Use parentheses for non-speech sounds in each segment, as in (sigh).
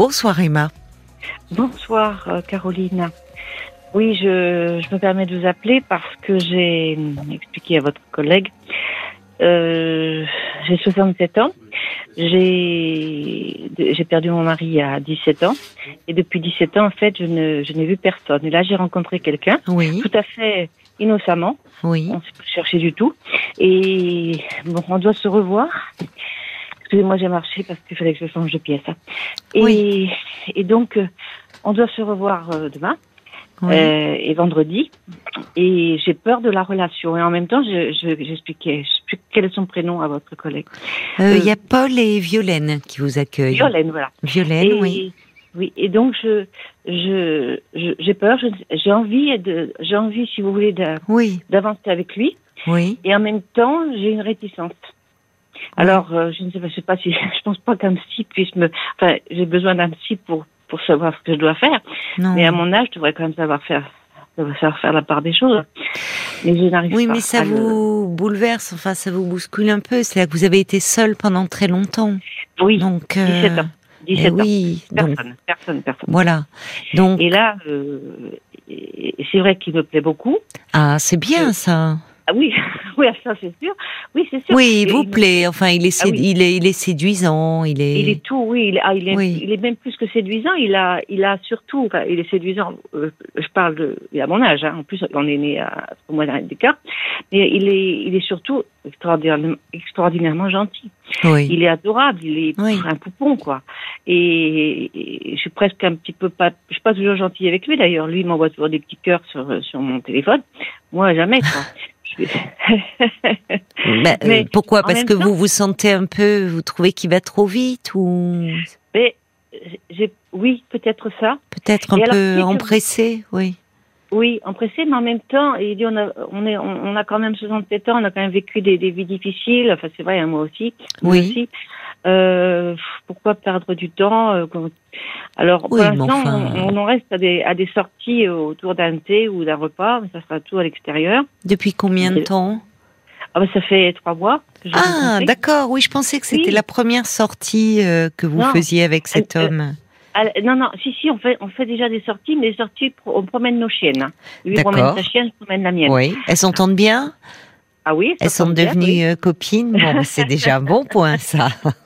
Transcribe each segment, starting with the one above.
Bonsoir Emma. Bonsoir euh, Caroline. Oui, je, je me permets de vous appeler parce que j'ai expliqué à votre collègue. Euh, j'ai 67 ans. J'ai j'ai perdu mon mari à 17 ans et depuis 17 ans en fait je ne je n'ai vu personne. Et là j'ai rencontré quelqu'un Oui, tout à fait innocemment. oui. On s'est pas cherché du tout. Et bon, on doit se revoir. Excusez-moi, j'ai marché parce qu'il fallait que je change de pièce. hein. Et, Oui. et donc, euh, on doit se revoir euh, demain oui. euh, et vendredi. Et j'ai peur de la relation. Et en même temps, je, je, j'expliquais, je plus quel est son prénom à votre collègue. Euh, Il y a Paul et Violaine qui vous accueillent. Violaine, voilà. Violaine, et, oui. oui. Et donc, je, je, je- j'ai peur. je- j'ai envie de, j'ai envie, si vous voulez, Oui, d'avancer avec lui. oui. Et en même temps, j'ai une réticence. Alors, euh, je ne sais pas, je sais pas si, (laughs) je pense pas qu'un psy puisse me, enfin, j'ai besoin d'un psy pour, pour savoir ce que je dois faire. Non. Mais à mon âge, je devrais quand même savoir faire, savoir faire la part des choses. Mais je n'arrive Oui, pas. mais ça le- vous bouleverse, enfin ça vous bouscule un peu. C'est là que vous avez été seule pendant très longtemps. Oui, Donc, euh, 17 ans. eh 17 ans. oui, donc Personne, personne, personne. voilà. Donc, Et là, euh, c'est vrai qu'il me plaît beaucoup. ah, c'est bien ça. Ah oui, (laughs) oui, ça c'est sûr. Oui, c'est sûr. Oui, il vous il- plaît. Enfin, il est, Ah oui. il est, il est séduisant. Il est. Il est tout, oui. Il, ah, il, est, Oui. il est même plus que séduisant. Il a, il a surtout, enfin, il est séduisant. euh, je parle de, il a mon âge. Hein, en plus, on est né à trois mois d'écart. Mais il est, il est surtout extraordinairement, extraordinairement gentil. Oui. Il est adorable. Il est un poupon, quoi. Et, et je suis presque un petit peu pas, je suis pas toujours gentille avec lui d'ailleurs. Lui, il m'envoie toujours des petits cœurs sur, sur mon téléphone. Moi, jamais, quoi. (laughs) Suis- (laughs) Bah, euh, Mais pourquoi Parce que temps- vous vous sentez un peu, vous trouvez qu'il va trop vite ou? Mais j'ai, oui, peut-être ça. peut-être un Et peu empressé, oui. Oui, empressé, mais en même temps, il dit on a, on est, on, on a quand même 67 ans, on a quand même vécu des, des vies difficiles. Enfin, c'est vrai, hein, moi aussi. moi Oui. aussi. Euh, pourquoi perdre du temps euh, Alors, pour Oui, mais l'instant, enfin- on, on en reste à des, à des sorties autour d'un thé ou d'un repas, mais ça sera tout à l'extérieur. Depuis combien de temps? Ah, ben, ça fait trois mois. Ah, d'accord. Oui, je pensais que c'était Oui. la première sortie euh, que vous Non. faisiez avec cet Euh, homme. Ah, non, non, si, si, on fait, on fait déjà des sorties, mais des sorties, on promène nos chiennes. Lui promène sa chienne, je promène la mienne. Oui. Elles s'entendent bien? Ah oui, Elles sont bien, devenues oui. copines? Bon, mais c'est déjà un bon point, ça. (laughs)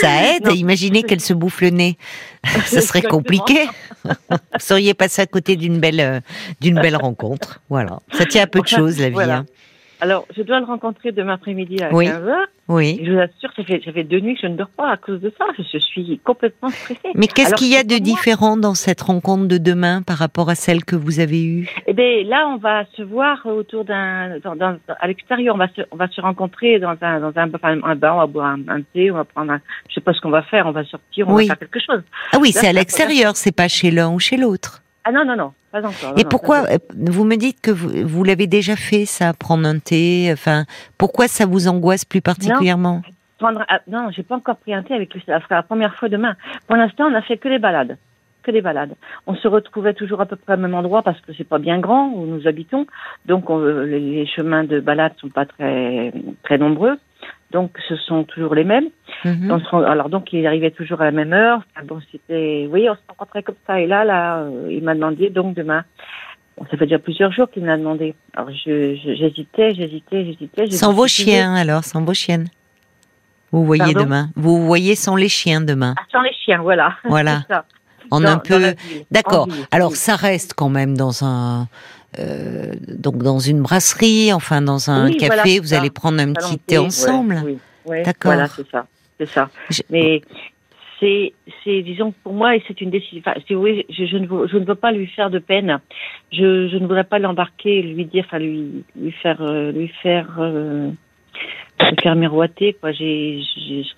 Ça aide. Non. Imaginez qu'elles se bouffent le nez. (laughs) Ça serait Exactement. compliqué. (laughs) Vous seriez passé à côté d'une belle, euh, d'une belle rencontre. Voilà. Ça tient à peu de choses, la vie. voilà. hein. Alors, je dois le rencontrer demain après-midi à Oui. 15h. Oui. Je vous assure, ça fait, ça fait deux nuits que je ne dors pas à cause de ça. Je suis complètement stressée. Mais qu'est-ce qu'il y a de différent dans cette rencontre de demain par rapport à celle que vous avez eue? Eh bien, là, on va se voir autour d'un, à l'extérieur. On va se, on va se rencontrer dans un, dans un, enfin, un bar, on va boire un, un thé, on va prendre un, je sais pas ce qu'on va faire, on va sortir, on Oui. va faire quelque chose. Ah oui, c'est à l'extérieur, c'est pas chez l'un ou chez l'autre. Ah non, non, non, pas encore. Et non, pourquoi euh, vous me dites que vous, vous l'avez déjà fait ça, prendre un thé Enfin, pourquoi ça vous angoisse plus particulièrement? Prendre, ah, non, j'ai pas encore pris un thé avec lui. Ça sera la première fois demain. Pour l'instant, on a fait que des balades. Que des balades. On se retrouvait toujours à peu près au même endroit parce que c'est pas bien grand où nous habitons. Donc, on- les les chemins de balade sont pas très, très nombreux. Donc, ce sont toujours les mêmes. Mhm. Alors, donc, il arrivait toujours à la même heure. Bon, c'était, oui, on se rencontrait comme ça. Et là, là, euh, il m'a demandé donc demain. Bon, ça fait déjà plusieurs jours qu'il me l'a demandé. Alors, j'hésitais, j'hésitais, j'hésitais. Sans vos chiens alors, sans vos chiennes. Vous voyez Pardon demain. Vous voyez sans les chiens demain. Ah, sans les chiens, voilà. Voilà. (laughs) En Dans- un peu. D'accord. Alors oui. ça reste quand même dans un euh, donc dans une brasserie, enfin dans un Oui, café, voilà, vous ça. allez prendre un petit thé ouais, ensemble. Oui, ouais, D'accord. Voilà, c'est ça. C'est ça. Je- Mais c'est, c'est, disons, pour moi, et c'est une décision. Enfin, si vous voulez, je, je ne veux, je ne veux pas lui faire de peine. Je, je ne voudrais pas l'embarquer, lui dire, enfin, lui, lui faire, euh, lui faire, euh, lui faire miroiter. Quoi, j'ai,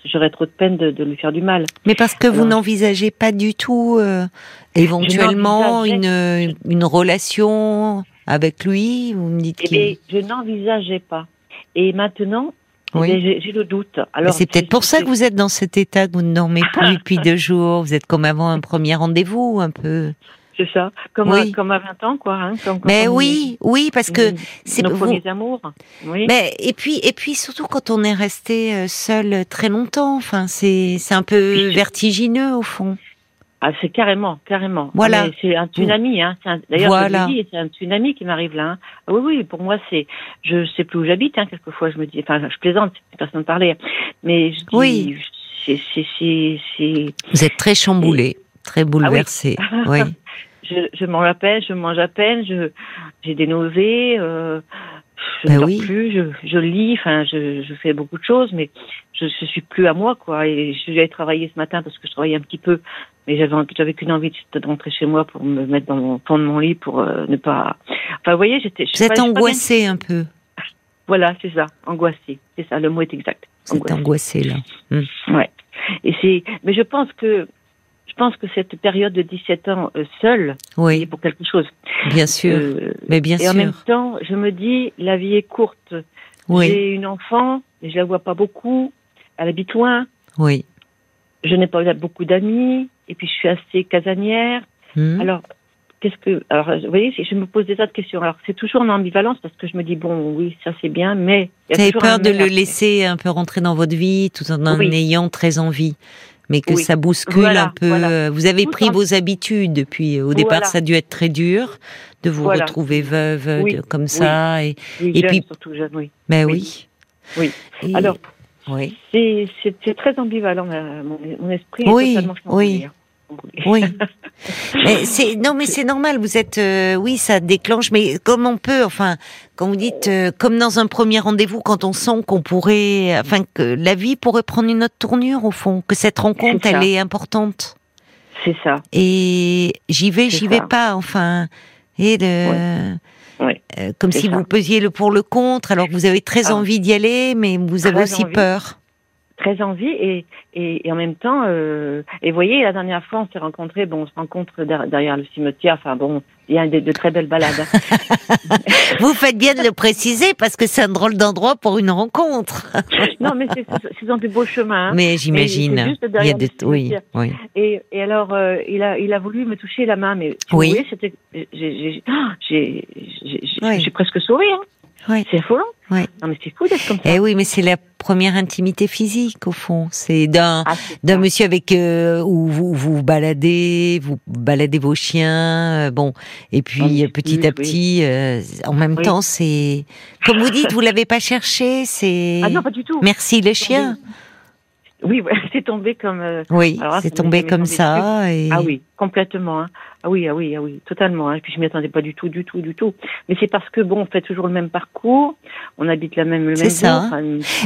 j'aurais trop de peine de, de lui faire du mal. Mais parce que vous n'envisagez pas du tout euh, éventuellement une une relation avec lui. Vous me dites Eh bien, je n'envisageais pas. Et maintenant, eh Oui. bien, j'ai, le doute. Alors, c'est peut-être pour ça que vous êtes dans cet état que vous ne dormez (laughs) plus depuis deux jours. Vous êtes comme avant un premier rendez-vous, un peu. C'est ça, comme, à, comme à 20 ans, quoi. Hein, mais oui, oui, parce que c'est nos premiers amours. Oui. Mais et puis et puis surtout quand on est resté euh, seul très longtemps, enfin c'est c'est un peu vertigineux au fond. Ah, c'est carrément, carrément. Voilà. c'est un tsunami, hein. D'ailleurs, voilà. c'est un tsunami qui m'arrive là. Hein. Ah oui, oui, pour moi, c'est, je sais plus où j'habite, hein, quelquefois, je me dis, enfin, je plaisante, personne ne parlait. Mais je dis, oui. c'est, c'est, c'est, Vous êtes très chamboulé, très ah bouleversé. (laughs) oui. Je, je mange à peine, je mange à peine, je, j'ai des nausées, euh, je ben dors plus, je, je lis, enfin, je, je fais beaucoup de choses, mais je, je suis plus à moi, quoi. Et je vais travailler ce matin parce que je travaillais un petit peu, mais j'avais, j'avais qu'une envie de rentrer chez moi pour me mettre dans mon fond de mon lit pour euh, ne pas. Enfin, vous voyez, j'étais. Vous êtes angoissée un peu. Voilà, c'est ça, angoissée. C'est ça, le mot est exact. Vous êtes angoissée là. Hum. Ouais. Et c'est, mais je pense que je pense que cette période de 17 ans euh, seule oui. est pour quelque chose. Bien sûr. Euh, mais bien et en même temps, je me dis, la vie est courte. Oui. J'ai une enfant, mais je la vois pas beaucoup. Elle habite loin. Oui. Je n'ai pas beaucoup d'amis. Et puis, je suis assez casanière. Hmm. Alors, qu'est-ce que. Alors, vous voyez, je me pose des tas de questions. Alors, c'est toujours en ambivalence parce que je me dis, bon, oui, ça c'est bien, mais. Vous avez peur de le laisser un peu rentrer dans votre vie tout en en ayant très envie mais que ça bouscule un peu. Vous avez pris vos habitudes depuis. Au départ, ça a dû être très dur de vous retrouver veuve comme ça et et puis surtout jeune, oui. Mais oui. Oui. Alors. Oui. C'est très ambivalent mon, mon esprit. Oui. Est totalement oui. Oui. (laughs) mais c'est non, mais c'est normal. Vous êtes, euh, oui, ça déclenche. Mais comme on peut, enfin, quand vous dites, euh, comme dans un premier rendez-vous, quand on sent qu'on pourrait, enfin, que la vie pourrait prendre une autre tournure au fond, que cette rencontre, elle est importante. C'est ça. Et j'y vais, j'y vais pas. Enfin, et. Euh, comme si vous pesiez le pour le contre, alors que vous avez très ah. envie d'y aller, mais vous avez aussi peur très envie et, et, et, en même temps euh, et vous voyez la dernière fois on s'est rencontrés bon on se rencontre derrière le cimetière enfin bon il y a de, de très belles balades (laughs) vous faites bien de le préciser parce que c'est un drôle d'endroit pour une rencontre (laughs) non mais c'est un plus beau chemin hein. mais j'imagine il y a des oui, oui. Et, et alors euh, il a il a voulu me toucher la main mais oui c'était j'ai j'ai j'ai presque souri hein. Oui. C'est affolant. Oui. Non, mais c'est fou d'être comme ça. Eh oui, mais c'est la première intimité physique, au fond. C'est d'un, ah, d'un monsieur avec, euh, où vous, vous baladez, vous baladez vos chiens, euh, bon. Et puis, petit à petit, euh, en même temps, c'est, comme vous dites, vous l'avez pas cherché, c'est. Ah non, pas du tout. Merci le chien. Oui, (laughs) c'est tombé comme. oui, c'est tombé comme ça. Et... Ah oui, complètement. Hein. Ah oui, ah oui, ah oui, totalement. Hein. Et puis je m'y attendais pas du tout, du tout, du tout. Mais c'est parce que bon, on fait toujours le même parcours, on habite la même le C'est ça.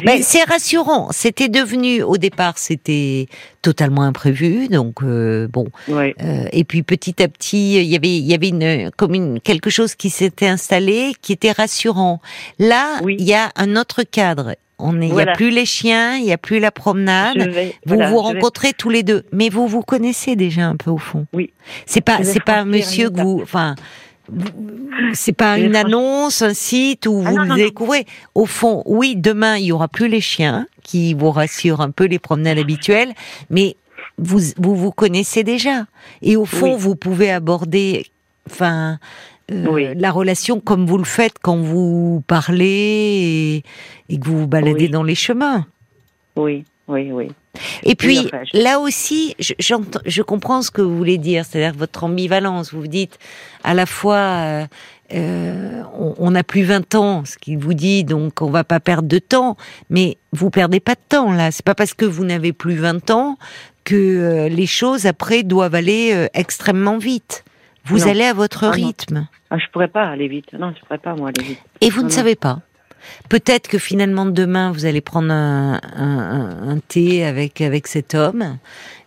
Ben, c'est rassurant. C'était devenu au départ, c'était totalement imprévu, donc euh, bon. Ouais. Euh, et puis petit à petit, il y avait, il y avait une comme une, quelque chose qui s'était installé, qui était rassurant. Là, il y a un autre cadre on il n'y a plus les chiens, il n'y a plus la promenade. vous vous rencontrez tous les deux, mais vous vous connaissez déjà un peu au fond. Oui. C'est pas c'est pas un monsieur que vous, enfin, c'est pas une annonce, un site où ah vous découvrez. Au fond, oui, demain il y aura plus les chiens qui vous rassurent un peu les promenades habituelles, mais vous vous vous connaissez déjà. Et au fond, vous pouvez aborder, enfin euh, la relation comme vous le faites quand vous parlez et, que vous vous baladez dans les chemins. Oui, oui, oui. Et puis, là aussi, je, je, comprends ce que vous voulez dire, c'est-à-dire votre ambivalence. Vous vous dites, à la fois, euh, euh, on n'a plus 20 ans, ce qu'il vous dit, donc on va pas perdre de temps. Mais vous perdez pas de temps, là. C'est pas parce que vous n'avez plus 20 ans que les choses, après, doivent aller extrêmement vite. Vous allez à votre ah, rythme. Ah, je pourrais pas aller vite. Non, je pourrais pas moi aller vite. Et vous ne savez pas. Peut-être que finalement demain vous allez prendre un, un, un, thé avec avec cet homme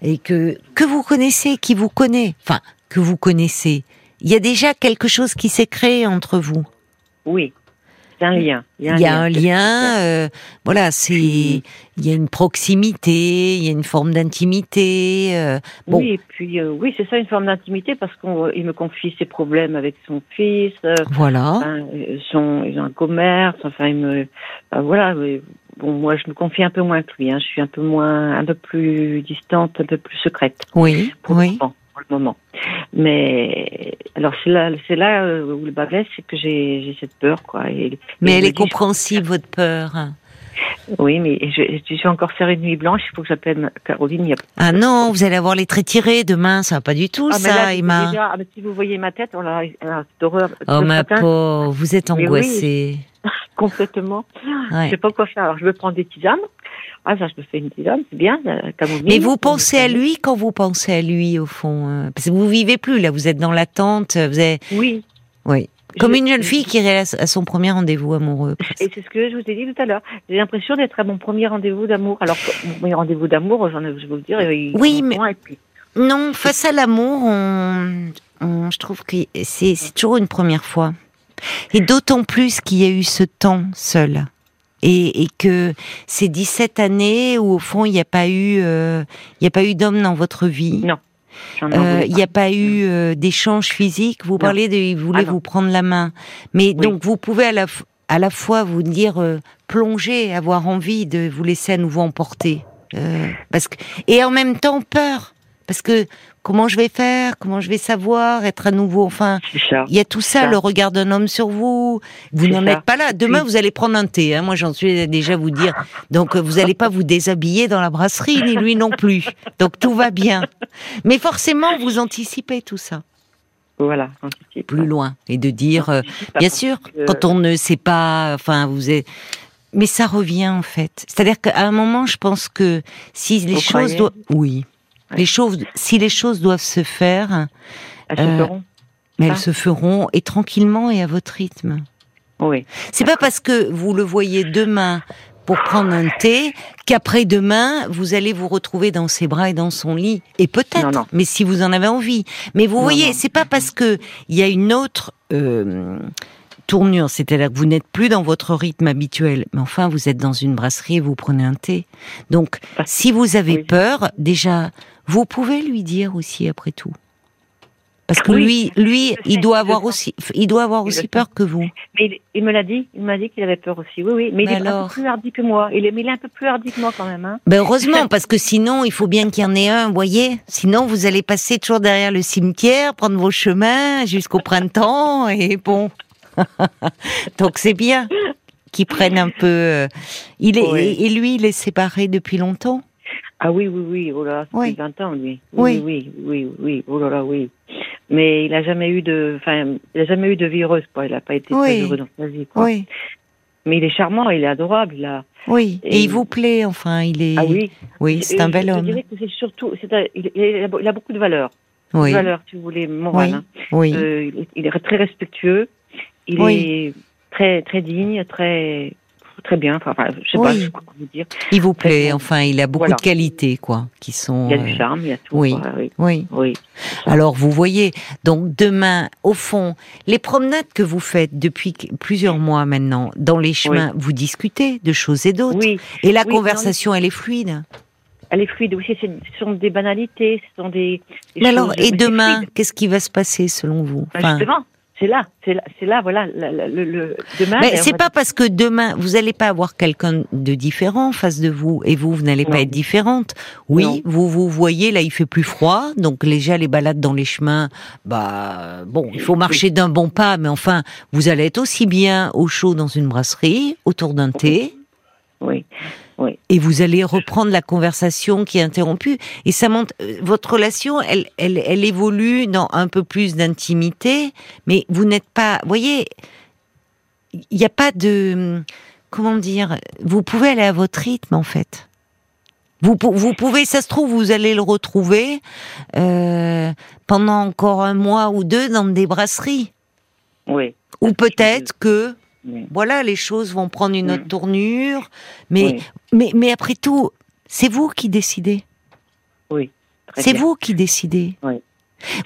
et que que vous connaissez, qui vous connaît, enfin que vous connaissez. Il y a déjà quelque chose qui s'est créé entre vous. Oui un lien. Il y a un lien, euh, voilà, c'est, il y a une proximité, il y a une forme d'intimité. Euh, bon. Oui, et puis euh, oui, c'est ça une forme d'intimité parce qu'il me confie ses problèmes avec son fils. voilà. Enfin, son, ils ont un commerce. Enfin, il me, voilà. Bon, moi, je me confie un peu moins que lui. Hein, je suis un peu moins, un peu plus distante, un peu plus secrète. Oui. Pour oui. Le pour le moment. Mais alors c'est là, c'est là euh, où le bas blesse, c'est que j'ai, cette peur, quoi. Et, mais et elle est compréhensible, votre peur. Oui, mais je, je suis encore faire une nuit blanche. Il faut que j'appelle Caroline. Il y a... Ah non, vous allez avoir les traits tirés demain, ça va pas du tout, Ah, mais ça, là, Emma. déjà, ah, mais si vous voyez ma tête, on a, on a cette horreur. Oh ma pauvre, vous êtes oui. (laughs) Complètement. Je Ouais. sais pas quoi faire. Alors, je me prends des tisanes. Ah, ça, je me fais une tisane, c'est bien. Mais vous pensez à lui quand vous pensez à lui, au fond. euh, Parce que vous vivez plus, là, vous êtes dans l'attente, vous êtes... Oui. Oui. Comme Je- une jeune fille qui irait à son premier rendez-vous amoureux. presque. Et c'est ce que je vous ai dit tout à l'heure. J'ai l'impression d'être à mon premier rendez-vous d'amour. Alors, mon premier rendez-vous d'amour, j'en ai, je vais vous le dire, il Oui, mais- et puis- Non, face à l'amour, on, on- je trouve que c'est toujours une première fois. Et d'autant plus qu'il y a eu ce temps seul. Et, et que ces 17 années où, au fond, il n'y a pas eu, euh, il n'y a pas eu d'homme dans votre vie. Non. Euh. Il n'y a pas eu euh, d'échange physique. Vous parlez de, il voulait Ah vous prendre la main. Mais donc, vous pouvez à la, à la fois vous dire plonger, avoir envie de vous laisser à nouveau emporter. Parce que, et en même temps, peur. Parce que comment je vais faire? Comment je vais savoir? Être à nouveau. Enfin, il y a tout ça, Ça. le regard d'un homme sur vous. Vous n'en êtes pas là. Demain, Oui. vous allez prendre un thé. Hein. Moi, j'en suis déjà vous dire. Donc, vous n'allez pas vous déshabiller dans la brasserie, ni lui non plus. Donc, tout va bien. Mais forcément, vous anticipez tout ça Voilà. plus loin et de dire, euh, bien sûr, que- quand on ne sait pas, enfin, vous êtes. Mais ça revient en fait. C'est-à-dire qu'à un moment, je pense que si les Vous choses doivent, oui. Les choses, si les choses doivent se faire, Elles se euh, feront. mais elles Ah. se feront et tranquillement et à votre rythme. Oui. C'est pas parce que vous le voyez demain pour prendre un thé qu'après demain vous allez vous retrouver dans ses bras et dans son lit et peut-être mais si vous en avez envie mais vous Non, voyez c'est pas parce que il y a une autre euh, tournure c'est-à-dire que vous n'êtes plus dans votre rythme habituel mais enfin vous êtes dans une brasserie et vous prenez un thé donc si vous avez oui. peur déjà vous pouvez lui dire aussi après tout parce que Oui. lui lui il doit avoir aussi il doit avoir aussi peur que vous Mais il, il me l'a dit. Il m'a dit qu'il avait peur aussi. Oui, oui. Mais, Mais il est un peu plus hardi que moi. Il est, mais il est un peu plus hardi que moi quand même. Hein. Ben heureusement, parce que sinon, il faut bien qu'il y en ait un, vous voyez. Sinon, vous allez passer toujours derrière le cimetière, prendre vos chemins jusqu'au printemps, et bon. (laughs) Donc c'est bien qu'ils prennent un peu. euh, Il est Oui. et lui, il est séparé depuis longtemps. Ah oui, oui, oui. Oh là, là, Oui. depuis 20 ans, lui. Oui. Oui, oui, oui, oui. Oh là là, oui. Mais il a jamais eu de, enfin, il a jamais eu de vie heureuse, quoi. Il a pas été Oui. très heureux dans sa vie, quoi. Oui, Mais il est charmant, il est adorable, a. oui. Et, Et- il vous plaît, enfin, il est. Ah oui. Oui, c'est un bel je, homme. Je dirais que c'est surtout, un- il, a, beaucoup de valeurs. Oui, De valeurs, si vous voulez, morales. Oui. hein. Euh, il, est- très respectueux. Il Oui. est très, très digne, très, très bien. Enfin, je sais pas, Oui. je sais pas comment vous dire. il vous plaît. Enfin, il a beaucoup Voilà. de qualités, quoi, qui sont. Il y a du charme, il y a tout. oui. quoi, oui. Oui. Oui. Alors vous voyez, donc demain, au fond, les promenades que vous faites depuis plusieurs mois maintenant dans les chemins, vous discutez de choses et d'autres. Oui, Et la conversation, elle est fluide. elle est fluide. Oui, c'est- ce sont des banalités, ce sont des. des Mais alors, et demain, qu'est-ce qui va se passer selon vous? Ben, Justement, c'est là, c'est là, c'est là, voilà, le, le- demain. mais c'est pas parce que demain vous n'allez pas avoir quelqu'un de différent en face de vous et vous vous n'allez pas être différente. Oui, Non. vous vous voyez là il fait plus froid donc déjà les balades dans les chemins bah bon il faut marcher d'un bon pas mais enfin vous allez être aussi bien au chaud dans une brasserie autour d'un thé Oui, et vous allez reprendre la conversation qui est interrompue et ça monte euh, votre relation elle elle elle évolue dans un peu plus d'intimité mais vous n'êtes pas vous voyez il n'y a pas de comment dire vous pouvez aller à votre rythme en fait vous, vous pouvez, ça se trouve, vous allez le retrouver euh, pendant encore un mois ou deux dans des brasseries. oui. Ou peut-être que, oui. voilà, les choses vont prendre une autre Mm. tournure. Mais, Oui, mais, mais après tout, c'est vous qui décidez. oui, C'est vous qui décidez. Oui.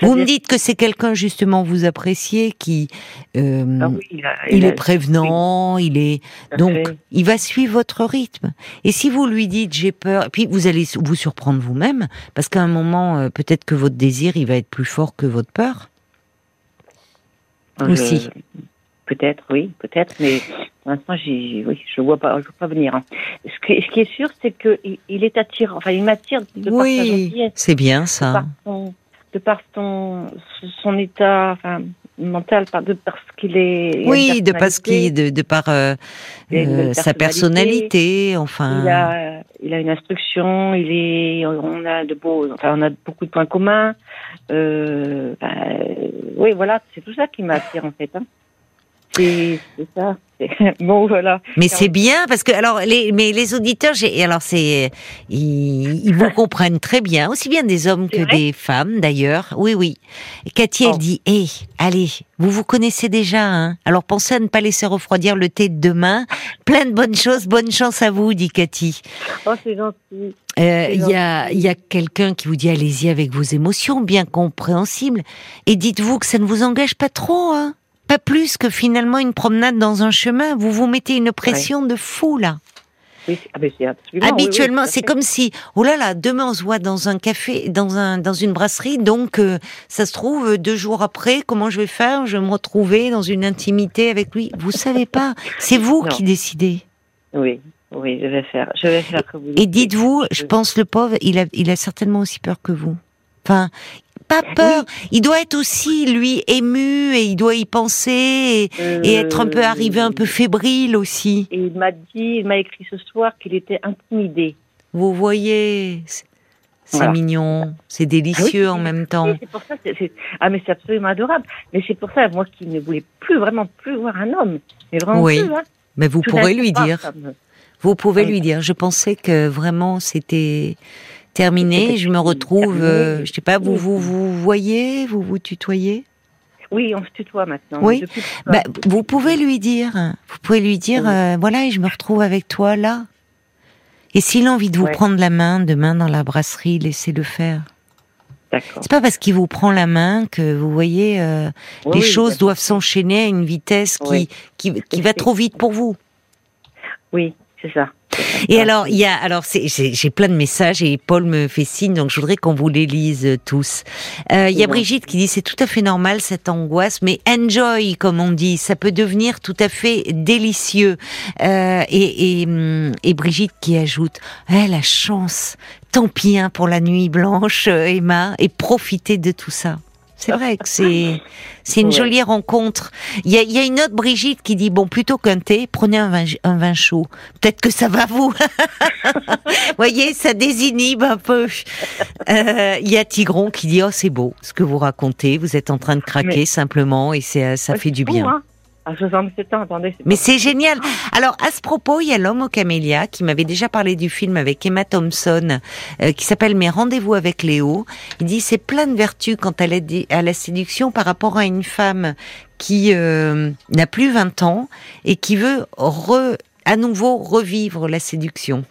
Vous me dites que c'est quelqu'un justement vous appréciez qui euh, Ah oui, il, a- il a- est prévenant, il est donc fait. il va suivre votre rythme. Et si vous lui dites j'ai peur, et puis vous allez vous surprendre vous-même parce qu'à un moment euh, peut-être que votre désir il va être plus fort que votre peur. Je- aussi. Peut-être, oui, peut-être, mais pour l'instant, j'ai, oui, je vois pas, je vois pas venir. hein. Ce, qui, ce qui est sûr, c'est que il, il est attirant. Enfin, il m'attire de par sa Oui, c'est bien de ça. par son, de par son, son état enfin, mental, de parce qu'il est. Oui, de parce qu'il, de, de par euh, euh, sa personnalité, enfin. Il a, il a une instruction, il est, on a de beaux, enfin, on a beaucoup de points communs. Euh, ben, oui, voilà, c'est tout ça qui m'attire en fait. Hein. C'est ça. (laughs) Bon voilà. Mais c'est bien parce que alors les mais les auditeurs j'ai alors c'est ils, vous (laughs) comprennent très bien aussi bien des hommes que des femmes d'ailleurs. Oui oui. Cathy elle dit hé allez vous vous connaissez déjà hein alors pensez à ne pas laisser refroidir le thé de demain. Plein de bonnes choses bonne chance à vous dit Cathy. Oh c'est gentil. Euh, il y a, y a quelqu'un qui vous dit allez-y avec vos émotions, bien compréhensibles, et dites-vous que ça ne vous engage pas trop. Hein pas plus que finalement une promenade dans un chemin. Vous vous mettez une pression de fou là. Oui, ah ben, Habituellement, c'est comme si, oh là là, demain on se voit dans un café, dans un, dans une brasserie, donc euh, ça se trouve deux jours après, comment je vais faire? Je vais me retrouver dans une intimité avec lui. Vous savez pas, c'est vous qui décidez. Oui, oui, je vais faire, je vais faire que vous. Et dites-vous, je pense le pauvre, il a, il a certainement aussi peur que vous. Enfin, pas peur. Il doit être aussi, lui, ému et il doit y penser et, être un peu euh, arrivé un peu fébrile aussi. Et il m'a dit, il m'a écrit ce soir qu'il était intimidé. Vous voyez, c'est mignon, c'est délicieux ah en même temps. Pour ça, ah mais c'est absolument adorable. Mais c'est pour ça, moi qui ne voulais plus vraiment plus voir un homme, mais vraiment oui. plus. Hein. Mais vous pourrez lui dire. Vous pouvez lui dire. Je pensais que vraiment c'était terminé, je me retrouve, euh, je sais pas, vous, vous vous voyez, vous vous tutoyez? Oui, on se tutoie maintenant. Oui. Bah, vous pouvez lui dire, vous pouvez lui dire, euh, voilà, je me retrouve avec toi là. Et s'il a envie de vous prendre la main demain dans la brasserie, laissez-le faire. C'est pas parce qu'il vous prend la main que vous voyez euh, les choses doivent s'enchaîner à une vitesse qui, qui, qui va trop vite pour vous. Oui, c'est ça. Et alors, il y a, alors, j'ai plein de messages et Paul me fait signe, donc je voudrais qu'on vous les lise tous. Euh, il y a Brigitte qui dit c'est tout à fait normal cette angoisse, mais enjoy comme on dit, ça peut devenir tout à fait délicieux. Euh, et, et, et, Brigitte qui ajoute, eh, la chance, tant pis hein, pour la nuit blanche, Emma, et profitez de tout ça. C'est vrai que c'est (laughs) c'est une jolie rencontre. Il y a, y a, une autre Brigitte qui dit bon plutôt qu'un thé, prenez un vin, un vin chaud. Peut-être que ça va vous. (laughs) Voyez, ça désinhibe un peu. Euh, il y a Tigron qui dit oh c'est beau ce que vous racontez. Vous êtes en train de craquer simplement et c'est ça fait du bien. Hein. À 67 ans, attendez. Mais c'est génial. Alors, à ce propos, il y a l'homme au camélia qui m'avait déjà parlé du film avec Emma Thompson, euh, qui s'appelle Mes rendez-vous avec Léo. Il dit c'est plein de vertus quant à la, à la séduction par rapport à une femme qui euh, n'a plus 20 ans et qui veut re, à nouveau revivre la séduction.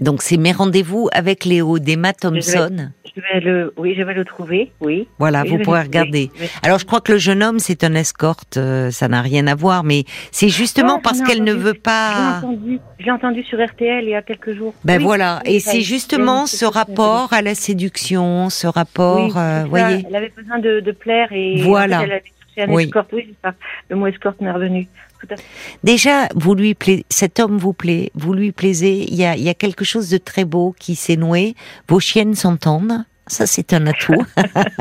Donc c'est mes rendez-vous avec Léo d'Emma Thompson. Je vais, le, oui, je vais le trouver, oui. Voilà, vous pourrez regarder. Alors je crois que le jeune homme c'est un escorte, euh, ça n'a rien à voir, mais c'est justement parce qu'elle ne veut pas. J'ai entendu, sur RTL il y a quelques jours. Ben voilà, et c'est justement ce rapport à la séduction, ce rapport, euh, voyez. Elle avait besoin de, plaire et voilà. elle avait un escorte, oui, c'est ça. Le mot escorte m'est revenu. Déjà, vous lui plaît, cet homme vous plaît, vous lui plaisez. Il y a, il y a quelque chose de très beau qui s'est noué. Vos chiennes s'entendent. Ça, c'est un atout.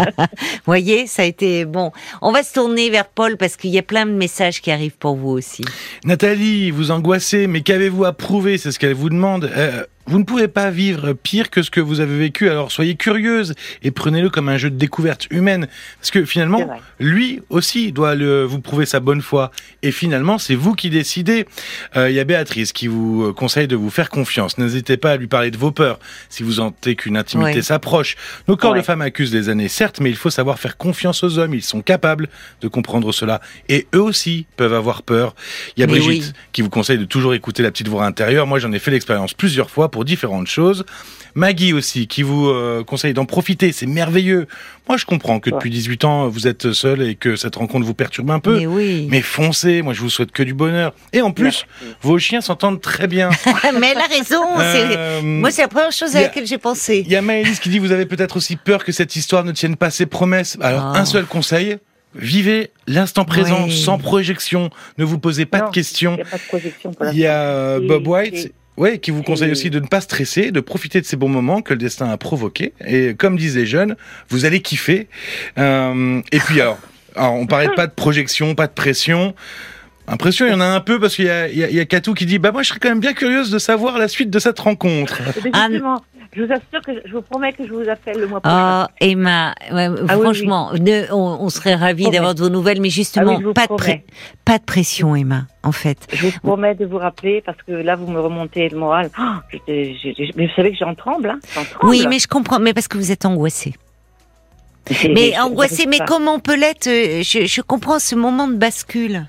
(laughs) voyez, ça a été bon. On va se tourner vers Paul parce qu'il y a plein de messages qui arrivent pour vous aussi. Nathalie, vous angoissez, mais qu'avez-vous à prouver? C'est ce qu'elle vous demande. Euh, vous ne pouvez pas vivre pire que ce que vous avez vécu, alors soyez curieuse et prenez-le comme un jeu de découverte humaine. Parce que finalement, lui aussi doit le, vous prouver sa bonne foi. Et finalement, c'est vous qui décidez. Euh, il y a Béatrice qui vous euh, conseille de vous faire confiance. N'hésitez pas à lui parler de vos peurs si vous sentez qu'une intimité s'approche. Nos corps de femmes accusent les années, certes, mais il faut savoir faire confiance aux hommes. Ils sont capables de comprendre cela. Et eux aussi peuvent avoir peur. Il y a Brigitte qui vous conseille de toujours écouter la petite voix intérieure. Moi, j'en ai fait l'expérience plusieurs fois pour différentes choses. Maggie aussi, qui vous euh, conseille d'en profiter, c'est merveilleux. Moi, je comprends que depuis 18 ans, vous êtes seul et que cette rencontre vous perturbe un peu. Mais, oui. mais foncez, moi je vous souhaite que du bonheur. Et en plus, vos chiens s'entendent très bien. (laughs) mais elle a raison. Euh, moi, c'est la première chose à laquelle j'ai pensé. Il y a Maëlys qui dit, vous avez peut-être aussi peur que cette histoire ne tienne pas ses promesses. Alors, un oh. seul conseil, Vivez l'instant présent sans projection. Ne vous posez pas de questions. Il y a, pas de projection il y a Bob White Ouais, qui vous conseille aussi de ne pas stresser, de profiter de ces bons moments que le destin a provoqués. Et comme disent les jeunes, vous allez kiffer. Euh, et puis alors, alors on parlait pas de projection, pas de pression. Impression, il y en a un peu parce qu'il y a, il y a, il y a Katou qui dit bah moi je serais quand même bien curieuse de savoir la suite de cette rencontre. (laughs) Justement, je vous assure que je, je vous promets que je vous appelle le mois prochain. Oh, Emma, ouais, Ah oui, franchement, ne- on, on serait ravis d'avoir de vos nouvelles, mais justement, Ah oui, je pas, de pas de pression, Emma, en fait. Je vous promets de vous rappeler parce que là vous me remontez le moral. Oh, j'étais- j'ai- mais vous savez que j'en tremble, hein tremble. Oui, mais je comprends, mais parce que vous êtes angoissée. Mais je- angoissée, mais comment on peut l'être? Euh, je, je comprends ce moment de bascule.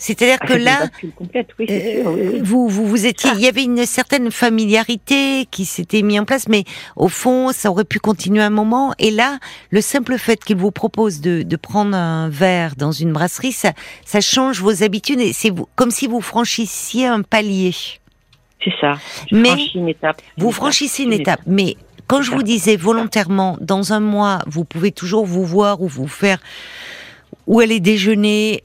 C'est-à-dire Ah, que là, oui, sûr, oui, vous, vous, vous étiez, il y avait une certaine familiarité qui s'était mise en place, mais au fond, ça aurait pu continuer un moment. Et là, le simple fait qu'il vous propose de, de prendre un verre dans une brasserie, ça, ça change vos habitudes et c'est comme si vous franchissiez un palier. C'est ça. Je Mais une étape. Vous Une franchissez étape, une étape, mais quand je vous disais volontairement, dans un mois, vous pouvez toujours vous voir ou vous faire, ou aller déjeuner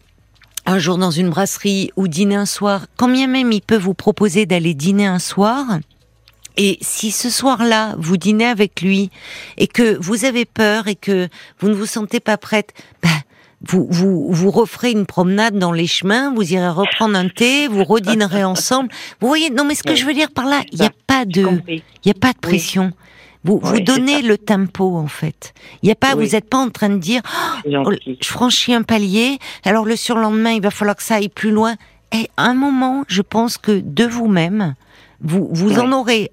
un jour dans une brasserie ou dîner un soir, quand bien même il peut vous proposer d'aller dîner un soir, et si ce soir-là, vous dînez avec lui et que vous avez peur et que vous ne vous sentez pas prête, ben, vous, vous, vous referez une promenade dans les chemins, vous irez reprendre un thé, vous redînerez ensemble. Vous voyez, non mais ce que je veux dire par là, il n'y a pas de, il n'y a pas de pression. Vous c'est donnez le tempo en fait. Il y a pas, Oui. vous n'êtes pas en train de dire, oh, gentil. je franchis un palier, alors le surlendemain il va falloir que ça aille plus loin. Et à un moment, je pense que de vous-même, vous, vous en aurez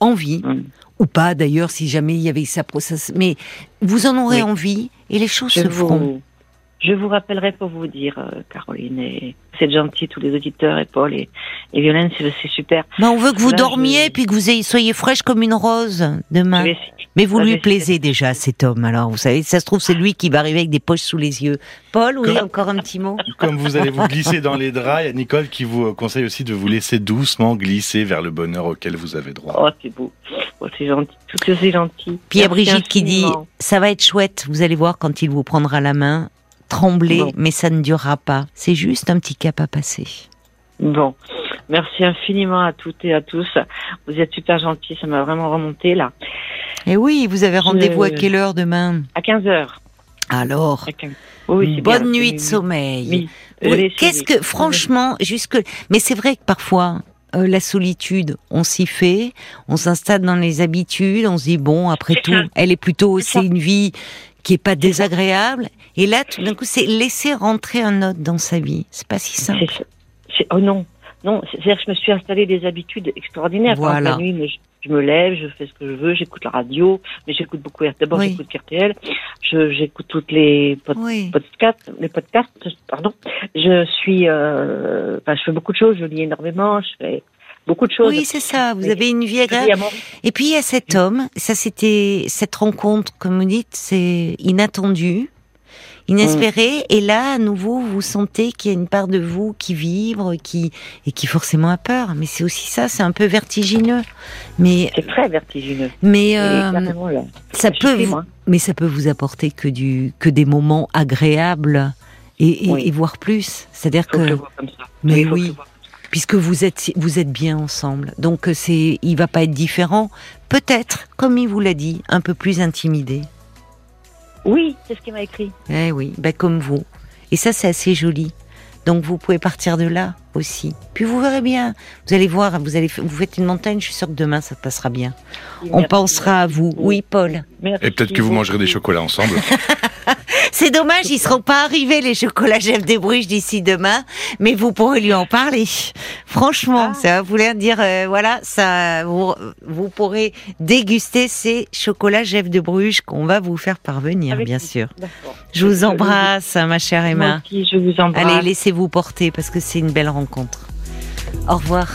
envie, Mm. ou pas d'ailleurs si jamais il y avait ça process, mais vous en aurez envie et les choses Je se feront. Je vous rappellerai pour vous dire, euh, Caroline, et vous êtes gentils, tous les auditeurs, et Paul et, et Violaine, c'est c'est super. Ben, on veut que vous Là, dormiez je- puis que vous ayez- soyez fraîche comme une rose demain. Vais. Mais vous Là, lui plaisez déjà, cet homme. Alors, vous savez, ça se trouve, c'est lui qui va arriver avec des poches sous les yeux. Paul, oui, Comme- encore un petit mot. Comme vous allez vous glisser dans les draps, il y a Nicole qui vous conseille aussi de vous laisser doucement glisser vers le bonheur auquel vous avez droit. Oh, c'est beau. Oh, c'est gentil. Tout que c'est gentil. Puis il y a Brigitte qui dit, ça va être chouette, vous allez voir quand il vous prendra la main, trembler, Bon. mais ça ne durera pas. C'est juste un petit cap à passer. Bon. Merci infiniment à toutes et à tous. Vous êtes super gentils. Ça m'a vraiment remonté, là. Et oui, vous avez rendez-vous à quelle heure demain À 15 heures. Alors, À 15. Oui, bonne bien. nuit de sommeil. Oui. Oui, Qu'est-ce que, franchement, jusque, mais c'est vrai que parfois, euh, la solitude, on s'y fait, on s'installe dans les habitudes, on se dit bon, après tout, elle est plutôt, c'est une vie qui est pas désagréable. Et là, tout d'un coup, c'est laisser rentrer un autre dans sa vie. C'est pas si simple. C'est- oh non, non, c'est- c'est-à-dire que je me suis installé des habitudes extraordinaires. Voilà. La nuit, mais je, je me lève, je fais ce que je veux, j'écoute la radio, mais j'écoute beaucoup. D'abord, Oui. j'écoute RTL, j'écoute toutes les pod- Oui. podcasts, les podcasts, pardon. Je suis, euh, enfin, je fais beaucoup de choses, je lis énormément, je fais beaucoup de choses. Oui, c'est ça. Vous Mais- avez une vie agréable. Et puis il y a cet homme, ça c'était cette rencontre, comme vous dites, c'est inattendu, inespéré, et là à nouveau vous sentez qu'il y a une part de vous qui vibre, qui et qui forcément a peur. Mais c'est aussi ça, c'est un peu vertigineux. Mais C'est très vertigineux. mais euh, là, ça peut, vous- moi. mais ça peut vous apporter que du que des moments agréables et, et, Oui. et voire plus. C'est-à-dire que que comme ça. Mais oui. Puisque vous êtes vous êtes bien ensemble. Donc euh, c'est il va pas être différent. Peut-être, comme il vous l'a dit, un peu plus intimidé. Oui, c'est ce qu'il m'a écrit. Eh oui, ben comme vous. Et ça c'est assez joli. Donc vous pouvez partir de là aussi. Puis vous verrez bien. Vous allez voir, vous allez vous faites une montagne, je suis sûre que demain ça passera bien. On pensera à vous. Oui, Paul. Merci Et peut-être que vous mangerez des chocolats ensemble. (laughs) C'est dommage, ils seront pas arrivés les chocolats Jeff des Bruges d'ici demain, mais vous pourrez lui en parler. Franchement, Ah. ça va vouloir dire euh, voilà, ça vous, vous pourrez déguster ces chocolats Jeff de Bruges qu'on va vous faire parvenir, Avec bien sûr. Je vous embrasse, ma chère Moi Emma. aussi, je vous embrasse. Allez, laissez-vous porter parce que c'est une belle rencontre. Au revoir.